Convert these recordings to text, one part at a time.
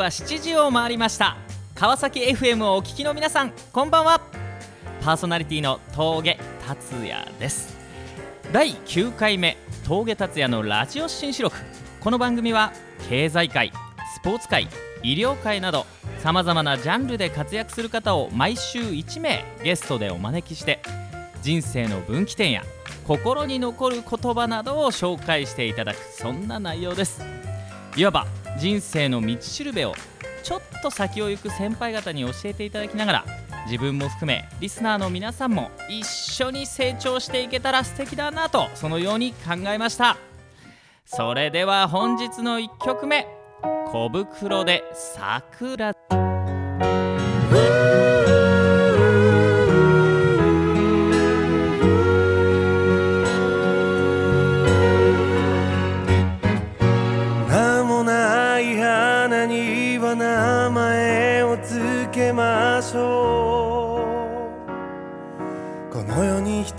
は7時を回りました。川崎 FM をお聞きの皆さんこんばんは。パーソナリティの峠達也です。第9回目峠達也のラジオ新四録。この番組は経済界スポーツ界医療界などさまざまなジャンルで活躍する方を毎週1名ゲストでお招きして人生の分岐点や心に残る言葉などを紹介していただくそんな内容です。いわば人生の道しるべをちょっと先を行く先輩方に教えていただきながら自分も含めリスナーの皆さんも一緒に成長していけたら素敵だなとそのように考えました。それでは本日の1曲目小袋で桜。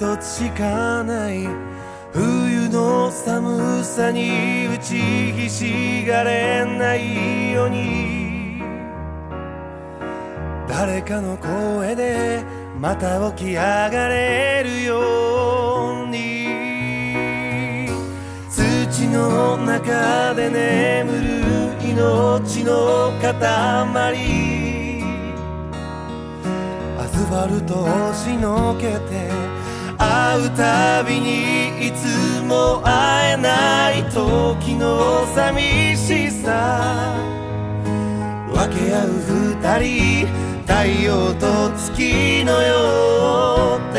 一つしかない冬の寒さに打ちひしがれないように。誰かの声でまた起き上がれるように。土の中で眠る命の塊。アスファルトを押しのけて会うたびにいつも会えない時の寂しさ。分け合う二人太陽と月のよう。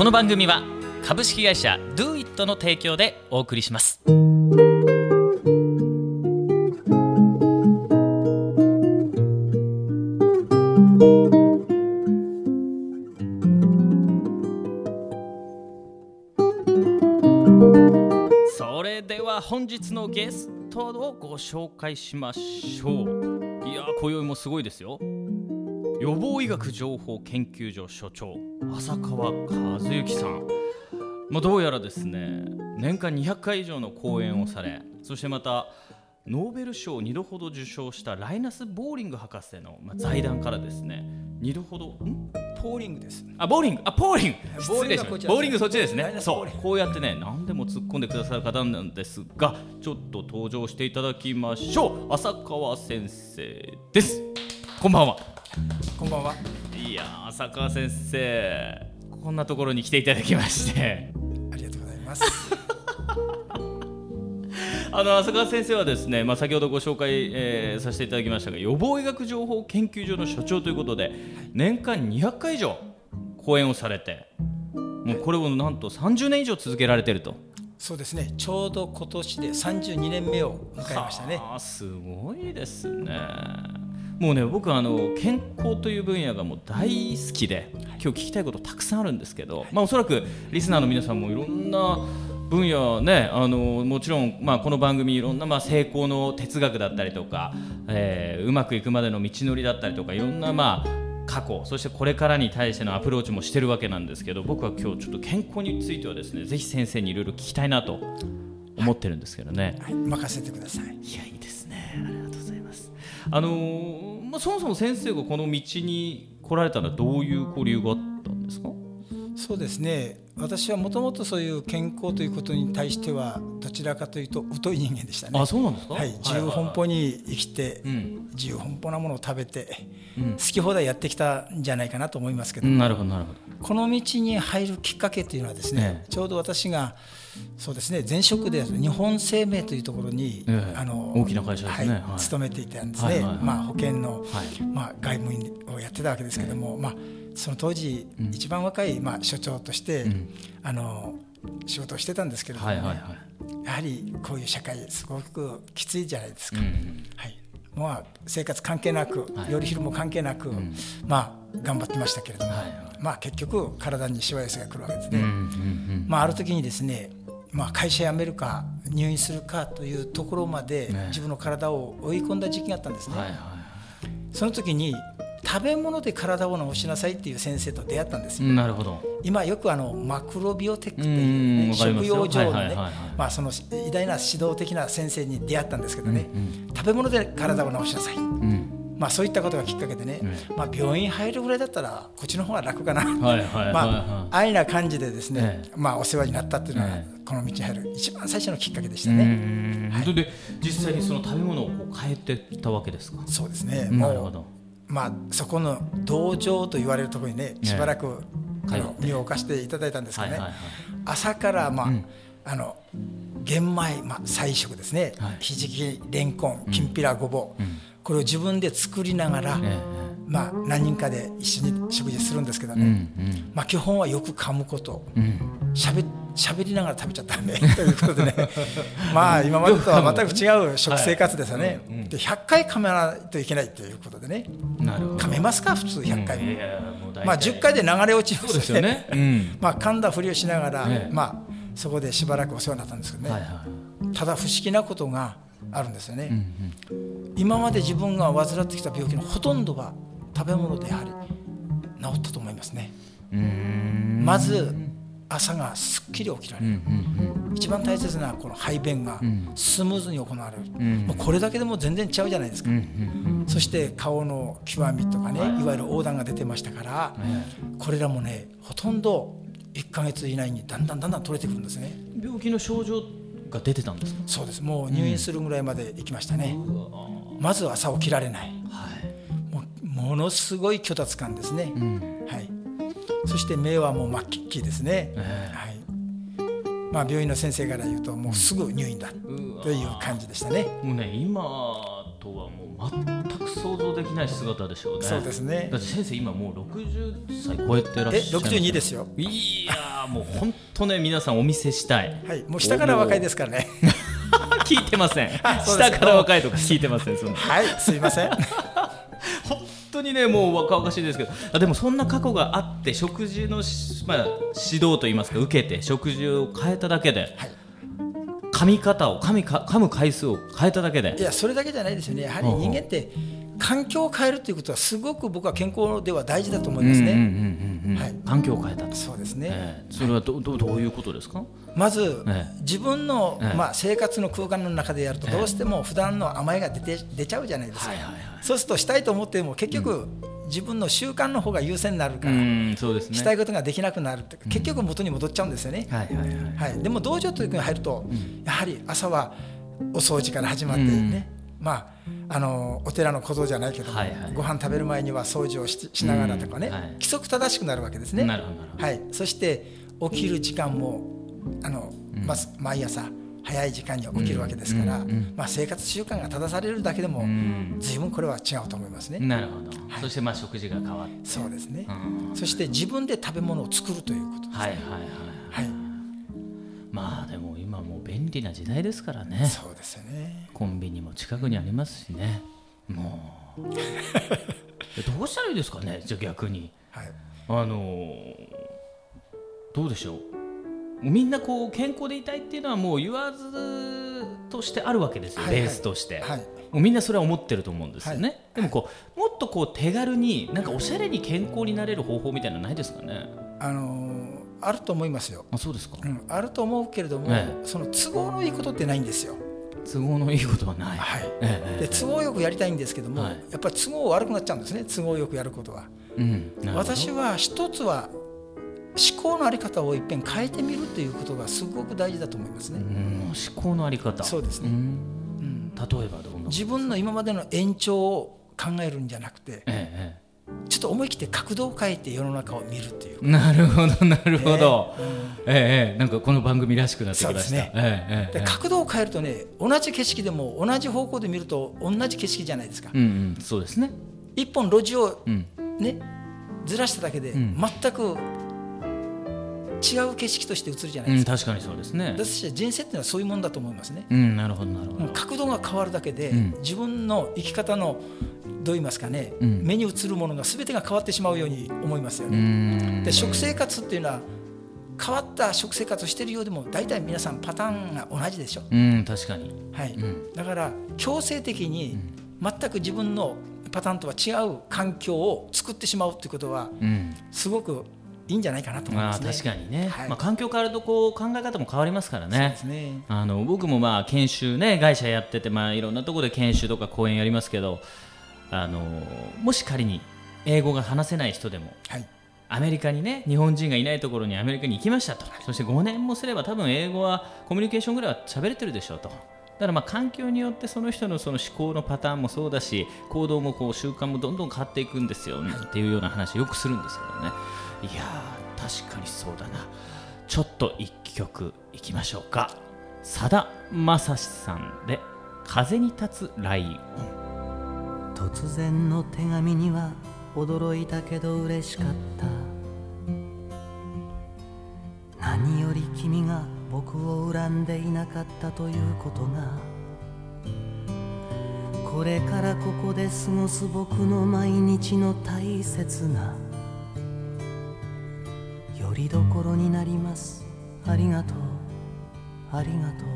この番組は株式会社 DoIt の提供でお送りします。それでは本日のゲストをご紹介しましょう。いやー今宵もすごいですよ。予防医学情報研究所所長浅川和之さん、まあ、どうやらですね年間200回以上の講演をされそしてまたノーベル賞を2度ほど受賞したライナス・ボーリング博士の、まあ、財団からですね2度ほどん？ポーリングです。あボーリング？あポーリング！ボーリングは失礼しましたボーリングそっちですね。そう。こうやってね何でも突っ込んでくださる方なんですがちょっと登場していただきましょう。浅川先生です。こんばんはこんばんは。いやー浅川先生こんなところに来ていただきましてありがとうございます。あの浅川先生はですね、まあ、先ほどご紹介、えーさせていただきましたが予防医学情報研究所の所長ということで年間200回以上講演をされてもうこれをなんと30年以上続けられてるとそうですね。ちょうど今年で32年目を迎えましたね。はあすごいですねもうね僕はあの健康という分野がもう大好きで今日聞きたいことたくさんあるんですけど、まあ、おそらくリスナーの皆さんもいろんな分野ねあのもちろん、まあ、この番組いろんな、まあ、成功の哲学だったりとか、えーうまくいくまでの道のりだったりとかいろんな、まあ、過去そしてこれからに対してのアプローチもしてるわけなんですけど僕は今日ちょっと健康についてはですねぜひ先生にいろいろ聞きたいなと思ってるんですけどね、はい、任せてください。いやいいですね。ありがとうございます。あのーまあ、そもそも先生がこの道に来られたのはどういうこう理由があったんですか？そうですね。私はもともとそういう健康ということに対してはどちらかというと疎い人間でしたね。あそうなんですか？はい、自由奔放に生きて、うん。自由奔放なものを食べて、うん。好き放題やってきたんじゃないかなと思いますけど、うんなるほどなるほど。この道に入るきっかけというのはですね、ええ。ちょうど私がそうですね。前職で日本生命というところに、ええ。あの大きな会社ですね。はいはい。勤めていたんですね、はいはいはい。まあ、保険の、はい。まあ、外務員をやってたわけですけども、まあ、その当時、一番若い、まあ、所長として、ん。あの仕事をしてたんですけれども、ねはいはいはい。やはりこういう社会すごくきついじゃないですか。うんはい、まあ生活関係なく、はい。夜昼も関係なく、まあ頑張ってましたけれども、まあ結局体にしわ寄せが来るわけですね。うんうん。まあある時にですね、まあ会社辞めるか入院するかというところまでね。自分の体を追い込んだ時期があったんですね。うんはいはい。その時に食べ物で体を治しなさいっていう先生と出会ったんですよ。なるほど。今よくあのマクロビオテックってうんいう、ね、食用上のね。はいはいはいはい。まあその偉大な指導的な先生に出会ったんですけどね、食べ物で体を治しなさい、うんまあ、そういったことがきっかけでね、まあ、病院入るぐらいだったらこっちの方が楽かな、はいはいはいまはあ、安易な感じでですね、えまあ、お世話になったっていうのは、えこの道に入る一番最初のきっかけでしたいね。うん。それで実際にその食べ物をこう変えてったわけですか？そうですね、もうなるほど。まあ、そこの道場と言われるところにねしばらく、あの身を置かせていただいたんですけどね、はいはいはい朝から、まああの玄米、まあ、菜食ですね、はい。ひじきれんこんきんぴらごぼう、これを自分で作りながら、えまあ、何人かで一緒に食事するんですけどね、まあ、基本はよく噛むこと。うん。しゃべしゃべりながら食べちゃったんでということでね。まあ今までとは全く違う食生活ですよね、で100回噛まないといけないということでね。噛めますか？普通100回まあ、10回で流れ落ちますすよよね まあ噛んだふりをしながら、ええ。まあ、そこでしばらくお世話になったんですけどね、ただ不思議なことがあるんですよね、今まで自分が患ってきた病気のほとんどは食べ物でやはり治ったと思いますね。うん。うんまず朝がすっきり起きられる、うん一番大切なこの排便がスムーズに行われる、ん。もうこれだけでも全然違うじゃないですか、うんうんそして顔の極みとかね、い。わゆる横断が出てましたから、これらもねほとんど1ヶ月以内にだんだんだんだん取れてくるんですね。うん病気の症状が出てたんですか？そうです。もう入院するぐらいまで行きましたね、まず朝起きられない。はい。もうものすごい虚脱感ですね、うん。はい、そして目はもう真っ黄っきですね、えはい。まあ、病院の先生から言うともうすぐ入院だという感じでしたね。もうね今とはもう全く想像できない姿でしょうね。そうですね。だって先生今もう60歳超えてらっしゃえいます62ですよ。いやーもう本当ね皆さんお見せしたい。はい、もう下から若いですからね。聞いてません。下から若いとか聞いてませんそんな。はい、すいません。本当にねもう若々しいですけど。あでもそんな過去があって食事のし、まあ、指導といいますか受けて食事を変えただけで、はい。噛み方を噛みか噛む回数を変えただけで。いや、それだけじゃないですよね。やはり人間って環境を変えるということはすごく僕は健康では大事だと思いますね。環境を変えたと、そうですね。ええ。それはどどどういうことですか？まず、ええ。自分の、ええ。まあ、生活の空間の中でやるとええどうしても普段の甘えが出て出ちゃうじゃないですか、そうするとしたいと思っても結局、自分の習慣の方が優先になるから、うんそうですね。したいことができなくなるって結局元に戻っちゃうんですよね、はいはいはい。はい、でも道場というのに入ると、やはり朝はお掃除から始まってね、まあ、あのお寺の小僧じゃないけども、はいはい。ご飯食べる前には掃除をししながらとかね、うんはい。規則正しくなるわけですね。はい、そして起きる時間もあの、まず毎朝早い時間に起きるわけですから、まあ、生活習慣が正されるだけでも、ん。随分これは違うと思いますね。なるほど、そしてまあ食事が変わって。そうですね、ん。そして自分で食べ物を作るということ、はいはいはい。はい、まあでも便利な時代ですからね。そうですよね。コンビニも近くにありますしね。もう。どうしたらいいですかね？じゃあ逆に。はい。あのーどうでしょう？みんなこう健康でいたいっていうのはもう言わずとしてあるわけですよ、はいはい。ベースとして、はい。もうみんなそれは思ってると思うんですよね、はい。でもこうもっとこう手軽になんかおしゃれに健康になれる方法みたいなのないですかね？あのーあると思いますよ、あそうですか、うん、あると思うけれども、えその都合のいいことってないんですよ。都合のいいことはない、はい。ええええで都合よくやりたいんですけども、はい。やっぱり都合悪くなっちゃうんですね。都合よくやることは。うん、私は一つは思考のあり方をいっぺん変えてみるということがすごく大事だと思いますね。うん思考のあり方。そうですね。ん。うん。例えばどんな自分の今までの延長を考えるんじゃなくてええちょっと思い切って角度を変えて世の中を見るというええなるほどなるほど、ええええ。なんかこの番組らしくなってきました。ね。ええええで角度を変えるとね同じ景色でも同じ方向で見ると同じ景色じゃないですか。うんうんそうですね。一本路地をうん。ねずらしただけでん。全く違う景色として映るじゃないですか。うん確かにそうですね。私は人生っていうのはそういうもんだと思いますね。うんなるほどなるほど、角度が変わるだけで、うん。自分の生き方のどう言いますかね、うん。目に映るものが全てが変わってしまうように思いますようね。ん。で食生活っていうのは変わった食生活をしているようでも大体皆さんパターンが同じでしょ。うん確かに。はい。うん。だから強制的に全く自分のパターンとは違う環境を作ってしまうということはうん。すごくいいんじゃないかなと思いますね。確かにね、はい。まあ、環境変わるとこう考え方も変わりますからね。ね。あの僕もまあ研修ね会社やってて、まあ、いろんなところで研修とか講演やりますけどあのもし仮に英語が話せない人でもはい。アメリカにね日本人がいないところにアメリカに行きましたと。そして5年もすれば多分英語はコミュニケーションぐらいは喋れてるでしょうと。だからまあ環境によってその人のその思考のパターンもそうだし行動もこう習慣もどんどん変わっていくんですよっていうような話をよくするんですけどねいや確かにそうだな。ちょっと一曲いきましょうか。さだまさしさんで「風に立つライオン」突然の手紙には驚いたけど嬉しかった。何より君が僕を恨んでいなかったということが。これからここで過ごす僕の毎日の大切なりどころになります。ありがとう。ありがとう。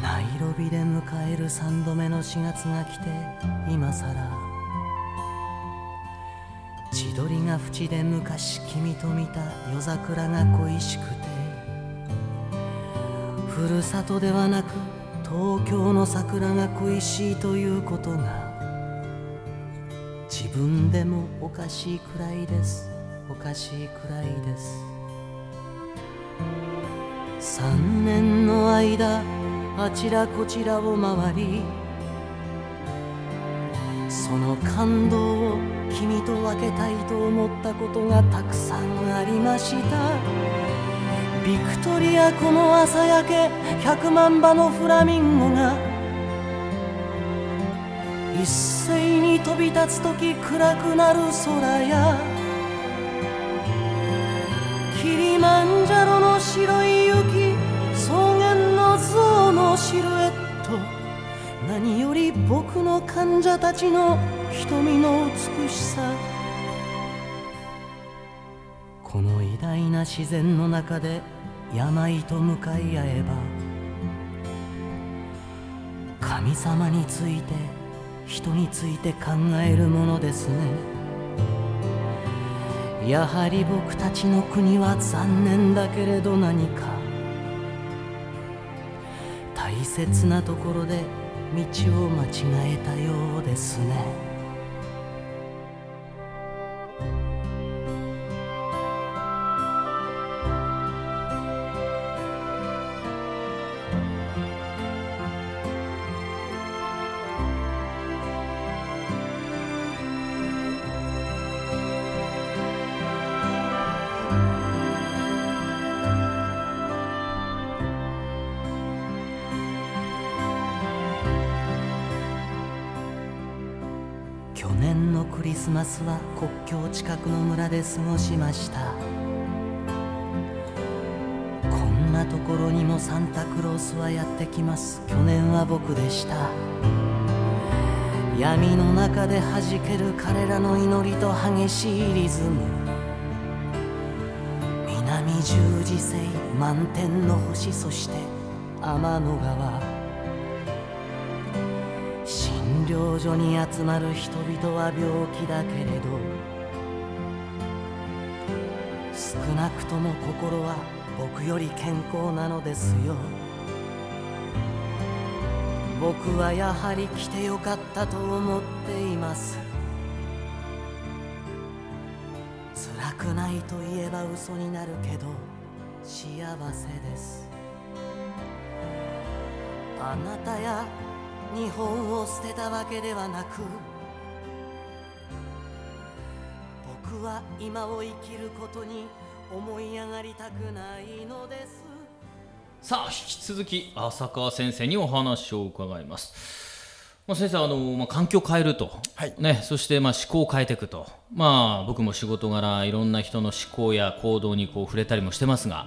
ナイロビで迎える3度目の4月が来て今さら千鳥が淵で昔君と見た夜桜が恋しくてふるさとではなく東京の桜が恋しいということが分でもおかしいくらいです。おかしいくらいです。三年の間あちらこちらを回りその感動を君と分けたいと思ったことがたくさんありました。ビクトリア湖の朝焼け100万羽のフラミンゴが一斉に飛び立つ時暗くなる空やキリマンジャロの白い雪草原の象のシルエット何より僕の患者たちの瞳の美しさ。この偉大な自然の中で病と向かい合えば神様について人について考えるものですね。やはり僕たちの国は残念だけれど何か。大切なところで道を間違えたようですね。境近くの村で過ごしました。こんなところにもサンタクロースはやってきます。去年は僕でした。闇の中で弾ける彼らの祈りと激しいリズム。南十字星満天の星そして天の川。診療所に集まる人々は病気だけれどなくとも心は僕より健康なのですよ。僕はやはり来てよかったと思っています。辛くないと言えば嘘になるけど幸せです。あなたや日本を捨てたわけではなく僕は今を生きることに思い上がりたくないのです。さあ引き続き浅川先生にお話を伺います。まあ、先生あの、まあ、環境を変えると、はい。ね、そしてまあ思考を変えていくと、まあ、僕も仕事柄いろんな人の思考や行動にこう触れたりもしてますが、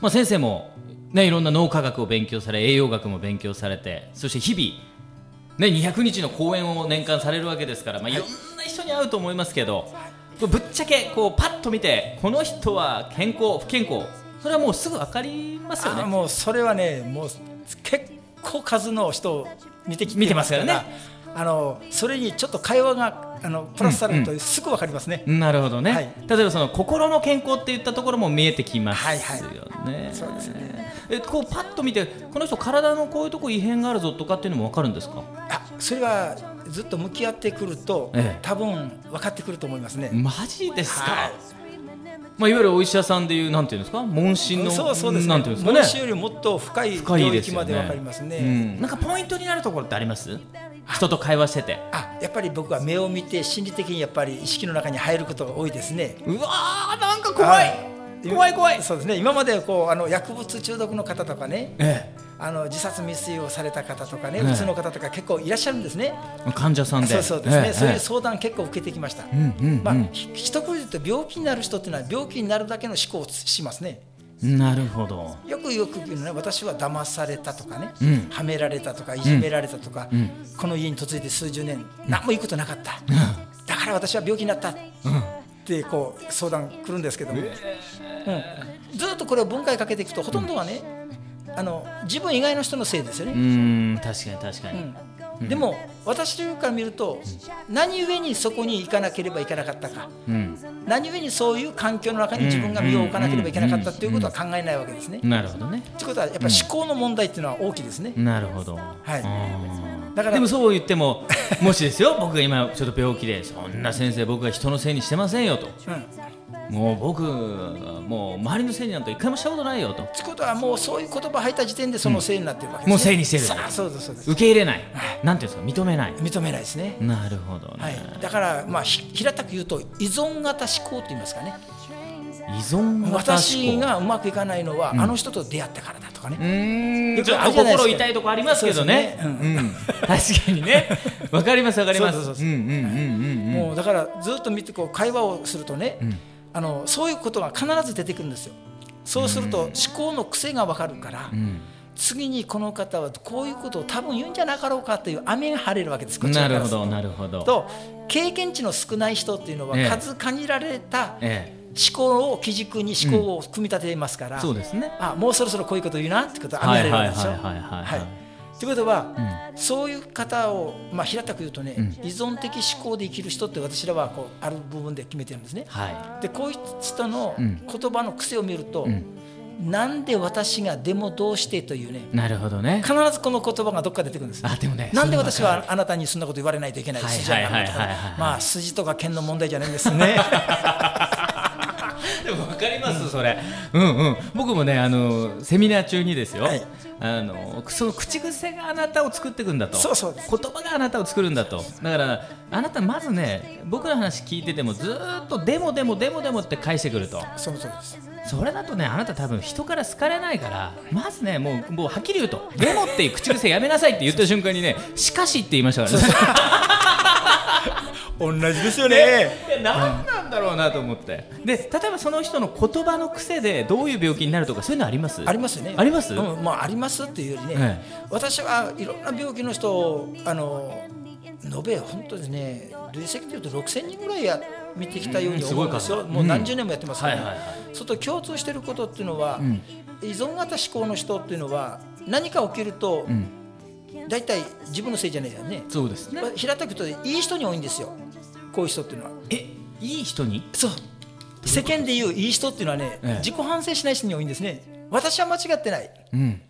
まあ、先生も、ね、いろんな脳科学を勉強され栄養学も勉強されてそして日々、ね、200日の講演を年間されるわけですから、まあ、いろんな人に会うと思いますけど、これぶっちゃけこうパッと見てこの人は健康不健康それはもうすぐ分かりますよね。あもうそれはねもう結構数の人を見てき見てますからね。あのそれにちょっと会話があのプラスされるとすぐ分かりますね、なるほどね、はい。例えばその心の健康っていったところも見えてきますよね。はいはい。そうですね。えこうパッと見てこの人体のこういうとこ異変があるぞとかっていうのも分かるんですか？あそれはずっと向き合ってくると、ええ。多分分かってくると思いますね、マジですか、はい。まあ、いわゆるお医者さんでいうなんていうんですか？問診のそうそうですね。なんていうんですかね。問診よりもっと深い領域まで分かりますね。うん、なんかポイントになるところってあります？人と会話してて。あやっぱり僕は目を見て心理的にやっぱり意識の中に入ることが多いですね。うわーなんか怖い、怖い怖い。そうですね。今までこうあの薬物中毒の方とかね。えあの自殺未遂をされた方とかね、ええ。普通の方とか結構いらっしゃるんですね。え患者さんで。そうそうですね、ええそういうええ。相談結構受けてきました。んうんまあ、ひ一言で言うと病気になる人っていうのは病気になるだけの思考をしますね。なるほど。よくよく言うのは私は騙されたとかね、ん。はめられたとかいじめられたとか、この家に嫁いで数十年何もいいことなかった、だから私は病気になった。ってこう相談来るんですけども、うん。ずっとこれを分解かけていくとほとんどはね、あの自分以外の人のせいですよね。う。ーん確かに確かに、でも私から見ると何故にそこに行かなければいけなかったか。うん、何故にそういう環境の中に自分が身を置かなければいけなかったということは考えないわけですね。なるほどね。ということはやっぱり思考の問題っていうのは大きいですね。なるほど、はい。うんだからでもそう言っても もしですよ僕が今ちょっと病気でそんな先生僕が人のせいにしてませんよと。うん、もう僕はもう周りのせいになんて一回もしたことないよと。ということはもうそういう言葉入った時点でそのせいになってるわけです、ね。もうせいにしてる。そうですそうです受け入れない。なんていうんですか認めない。認めないですね。なるほどね、はい、だから、まあ、ひ平たく言うと依存型思考と言いますかね。依存型思考。私がうまくいかないのは、あの人と出会ったからだとかね、うーん。ちょっと心痛いとこありますけどね。ねうん。確かにね。わかりますわかります。そうそうそうう。んうんうんうんうん。もうだからずっと見てこう会話をするとね、あのそういうことが必ず出てくるんですよ。そうすると思考の癖が分かるから、ん。次にこの方はこういうことを多分言うんじゃなかろうかという雨が晴れるわけです。なるほどなるほど。と経験値の少ない人っていうのはええ数限られたえ思考を基軸に思考を組み立てますから、えそうですね。あもうそろそろこういうこと言うなってことは雨が晴れるわけでしょ。ということは、そういう方を、まあ、平たく言うとね、依存的思考で生きる人って私らはこうある部分で決めてるんですね。はでこういう人のん。言葉の癖を見ると、なんで私がでもどうしてというねいなるほどね。必ずこの言葉がどっか出てくるんです。あでもねなんで私はあなたにそんなこと言われないといけないまあ筋とか剣の問題じゃないんですね。でも分かります、それ、うんうん、僕もねあのセミナー中にですよ、はい。あのその口癖があなたを作っていくんだと。そうそう言葉があなたを作るんだと。だからあなたまずね僕の話聞いててもずーっとでもでもでもでもって返してくると。その通りです。それだとねあなた多分人から好かれないからまずねもうもうはっきり言うと。でもっていう口癖やめなさいって言った瞬間にねしかしって言いましたからね。同じですよね。いや何なんだろうなと思って。で例えばその人の言葉の癖でどういう病気になるとかそういうのあります？ありますよね。あります、うん、まあありますっていうよりね、え私はいろんな病気の人をあの延べ本当ですね累積でいうと6000人ぐらいや見てきたように思うんですよ、うんもう何十年もやってますから、ね。はいはいはそうすると共通していることっていうのは、ん。依存型思考の人っていうのは何か起きると、ん。大体自分のせいじゃないよね、そうですね。まあ平たく言うといい人に多いんですよ。こういう人っていうのは。えいい人に？そう。世間でいういい人っていうのはね、ええ。自己反省しない人に多いんですね。私は間違ってない。うん。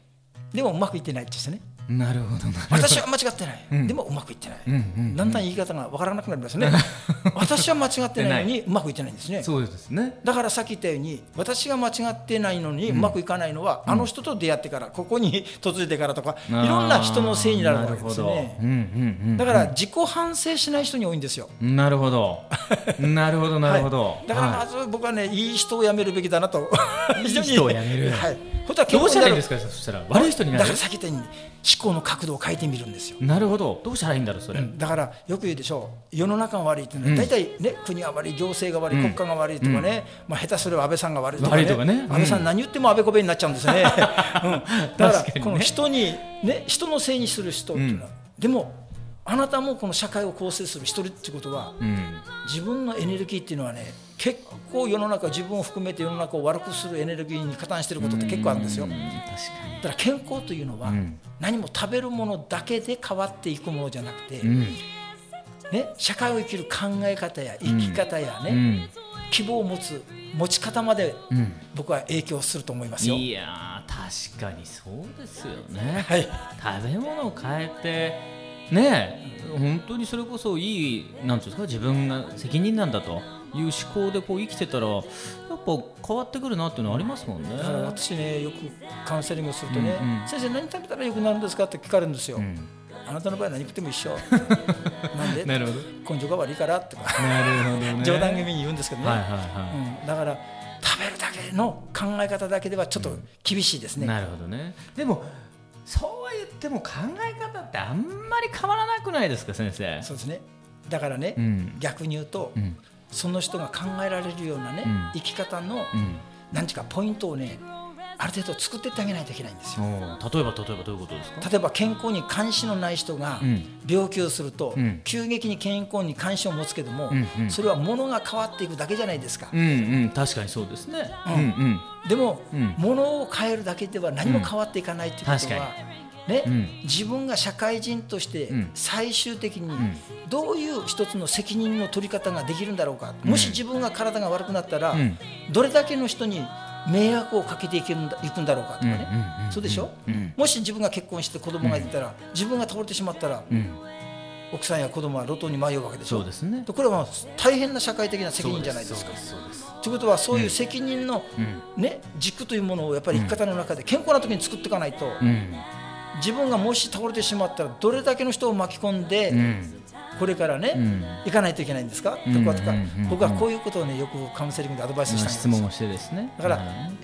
でもうまくいってないって言うんですねなるほどなるほど。私は間違ってない、うん。でもうまくいってない、うんうんだんだん言い方がわからなくなりますね。私は間違ってないのにうまくいってないんですね。そうですね。だからさっき言ったように私が間違ってないのにうまくいかないのは、あの人と出会ってからここに嫁いでからとかいろんな人のせいになるわけですね。なるほど。うんうんうん。だから自己反省しない人に多いんですよ。なるほど。なるほどなるほど、はい。だからまず僕はね、い、い人を辞めるべきだなと。いい人を辞める。はい本当はどうしたらいいんですか？かそしたら悪い人になる？だからさっき言ったように思考の角度を変えてみるんですよ。なるほど。どうしたらいいんだろうそれ、だからよく言うでしょう。世の中が悪いっていうのは大体ね、国が悪い行政が悪い、国家が悪いとかね、まあ、下手すれば安倍さんが悪いとかね。ね。うん。安倍さん何言っても安倍こべになっちゃうんですね、うん、だからこの人にね人のせいにする人っていうのは、でもあなたもこの社会を構成する一人っていうことはうん。自分のエネルギーっていうのはね結構世の中自分を含めて世の中を悪くするエネルギーに加担していることって結構あるんですよ。うんだ確かから健康というのはうん。何も食べるものだけで変わっていくものじゃなくて、にうん。ね、社会を生きる考え方や生き方やね、うん。希望を持つ持ち方までうん。僕は影響すると思いますよ。いやー確かにそうですよね、はい、食べ物を変えてねえ本当にそれこそいいなんですか自分が責任なんだという思考でこう生きてたらやっぱ変わってくるなっていうのはありますもんね。私ねよくカウンセリングするとね、うんうん。先生何食べたらよくなるんですかって聞かれるんですよ。うん。あなたの場合は何食っても一緒。なんで？なるほど。根性が悪いからと。かなるほどね。冗談気味に言うんですけどね、はいはいはうん、だから食べるだけの考え方だけではちょっと厳しいですい、ね。なるほどね。でもそうは言っても考え方ってあんまり変わらなくないですか先生？そうですね。だからね、うん。逆に言うと、うんその人が考えられるようなね、うん。生き方の、うん。なんていうかポイントをねある程度作っていってあげないといけないんですよ。例えば例えばどういうことですか？例えば健康に関心のない人がうん。病気をすると、うん。急激に健康に関心を持つけども、うんうん。それは物が変わっていくだけじゃないですか、うんうん。確かにそうですね。ううんんうん。でも、うん。物を変えるだけでは何も変わっていかないということは、ねうん。自分が社会人としてうん。最終的にん。どういう一つの責任の取り方ができるんだろうか、もし自分が体が悪くなったら、うん。どれだけの人に迷惑をかけていけるんだいくんだろうかとかね、そうでしょ、うん。もし自分が結婚して子供がいたら、自分が倒れてしまったら、うん。奥さんや子供は路頭に迷うわけでしょ？そうですね。これは大変な社会的な責任じゃないですか。ということはそういう責任の、うん。ね、軸というものをやっぱり生き方の中で健康な時に作っていかないと、うん。自分がもし倒れてしまったらどれだけの人を巻き込んで、うんこれからね、うん。行かないといけないんですか、うん。とかとか。うんうん僕はこういうことをねよくカウンセリングでアドバイスしたんです質問をしてですね。だから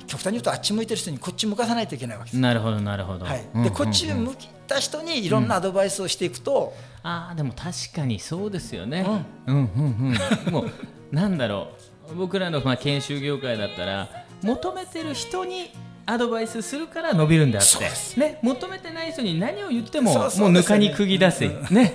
極端に言うとあっち向いてる人にこっち向かさないといけないわけです。なるほどなるほど。はい、うんでこっち向いた人にいろんなアドバイスをしていくと、ああでも確かにそうですよね、うん、うんうんもうなんだろう。僕らのまあ研修業界だったら求めてる人にアドバイスするから伸びるんであって、ね、求めてない人に何を言ってももうぬかに釘出せ、ね、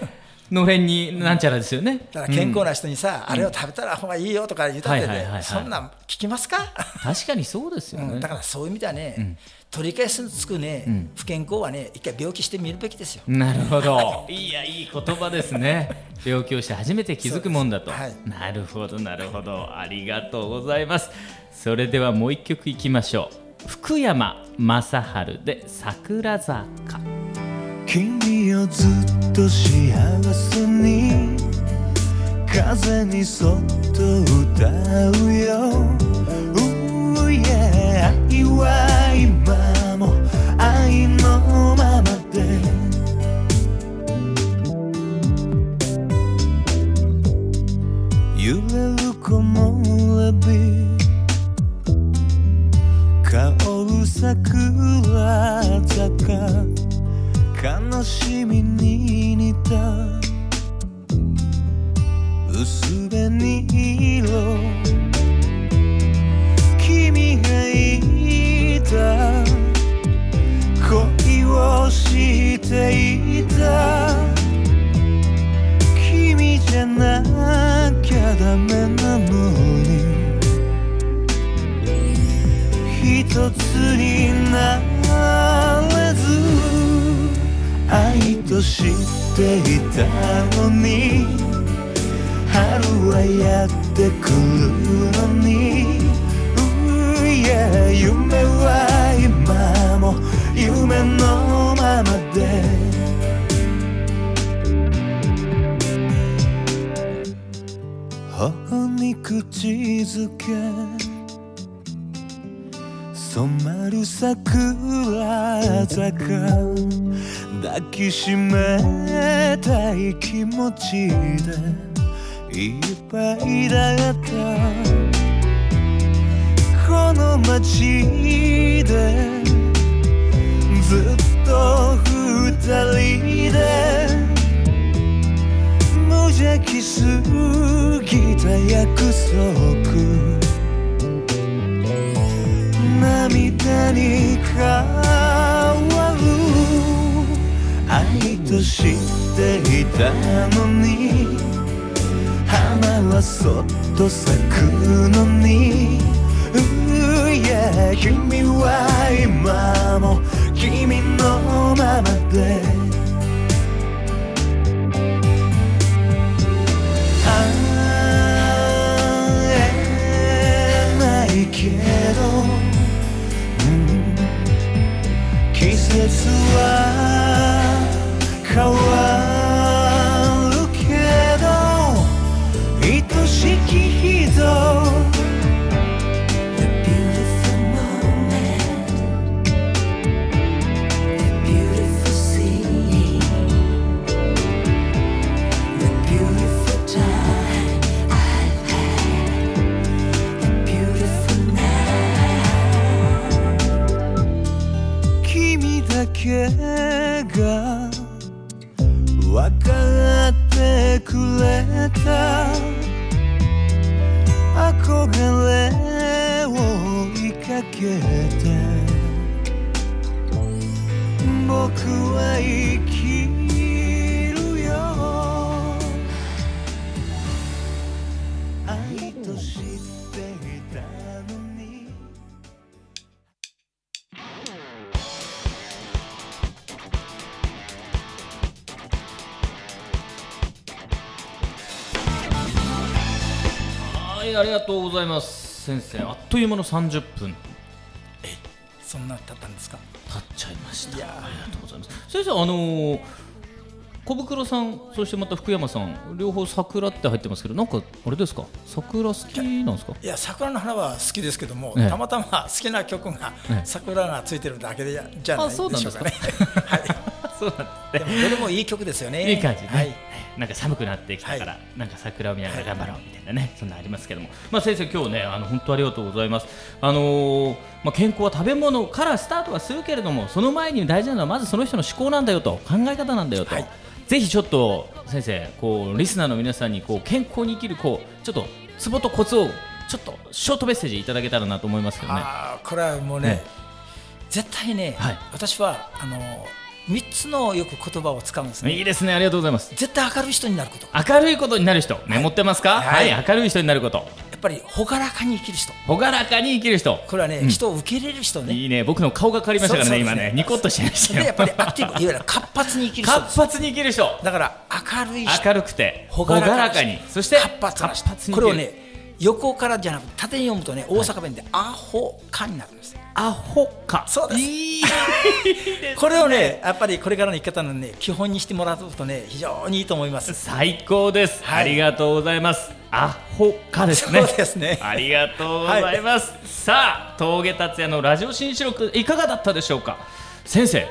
のれんになんちゃらですよね。だから健康な人にさ、あれを食べたら方がいいよとか言ったってねそんなん聞きますか、確かにそうですよね。うん、だからそういう意味ではね、取り返しつくね、不健康はね一回病気してみるべきですよ。なるほど。いや、いい言葉ですね。病気をして初めて気づくもんだと。はいなるほど、なるほど。ありがとうございます。それではもう一曲いきましょう。福山雅治で桜坂。君をずっと幸せに風にそっと歌うよ。Ooh, yeah 愛は今も愛のままで。揺れる木漏まで頬に口づけ。染まる桜坂。抱きしめたい気持ちで。いっぱいだった。この街で。ずっと二人で無邪気すぎた約束涙に変わる愛と知っていたのに花はそっと咲くのにういや君は今も君のままでけが分かってくれた。憧れを追いかけございます。先生あっという間の30分。そんな経ったんですか？経っちゃいました。いや。ーありがとうございます。先生あのー小袋さんそしてまた福山さん両方桜って入ってますけどなんかあれですか？桜好きなんですか？いや桜の花は好きですけども、ええ。たまたま好きな曲がええ。桜がついてるだけでじゃないあそうなんですかでしょうかね。はい。そうなんで もどれもいい曲ですよね。いい感じね、はい。なんか寒くなってきたから、はなんか桜を見ながら頑張ろうみたいなね、そんなありますけども、まあ、先生、今日ね、あの本当ありがとうございます。あのーまあ、健康は食べ物からスタートはするけれども、その前に大事なのはまずその人の思考なんだよと、考え方なんだよと。はいぜひちょっと先生こうリスナーの皆さんにこう健康に生きるこうちょっとツボとコツをちょっとショートメッセージいただけたらなと思いますけどね。これはもうね、ね絶対ね、はい私はあの三つのよく言葉を使うんですね。いいですね、ありがとうございます。絶対明るい人になること。明るいことになる人、メモってますか、は、はい。い明るい人になること、やっぱり朗らかに生きる人。朗らかに生きる人。これはね、うん。人を受け入れる人ね。いいね、僕の顔が変わりましたからね、今ね。ね、ニコッとしましたやっぱりアクティブいわゆる活発に生きる人。活発に生きる人、だから明るい人。明るくて、朗朗らかに、そして活発な人。これをね横からじゃなくて縦に読むとね大阪弁でアホかになるんです、アホか。そうです。いいこれをねやっぱりこれからの生き方のね基本にしてもらうとね非常にいいと思います。最高です、はい。ありがとうございます。アホかですね。そうですね。ありがとうございます。さあ、峠達也のラジオ新四録いかがだったでしょうか？先生。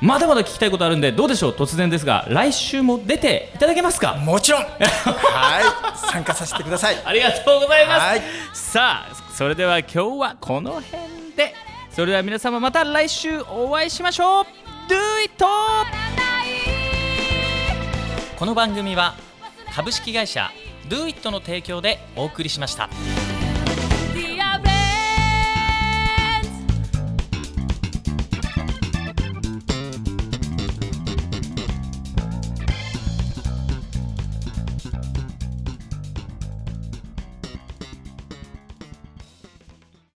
まだまだ聞きたいことあるんでどうでしょう？突然ですが来週も出ていただけますか？もちろん。はい。参加させてください。ありがとうございます、はい。さあそれでは今日はこの辺でそれでは皆様また来週お会いしましょう Do it! この番組は株式会社 Do it の提供でお送りしました。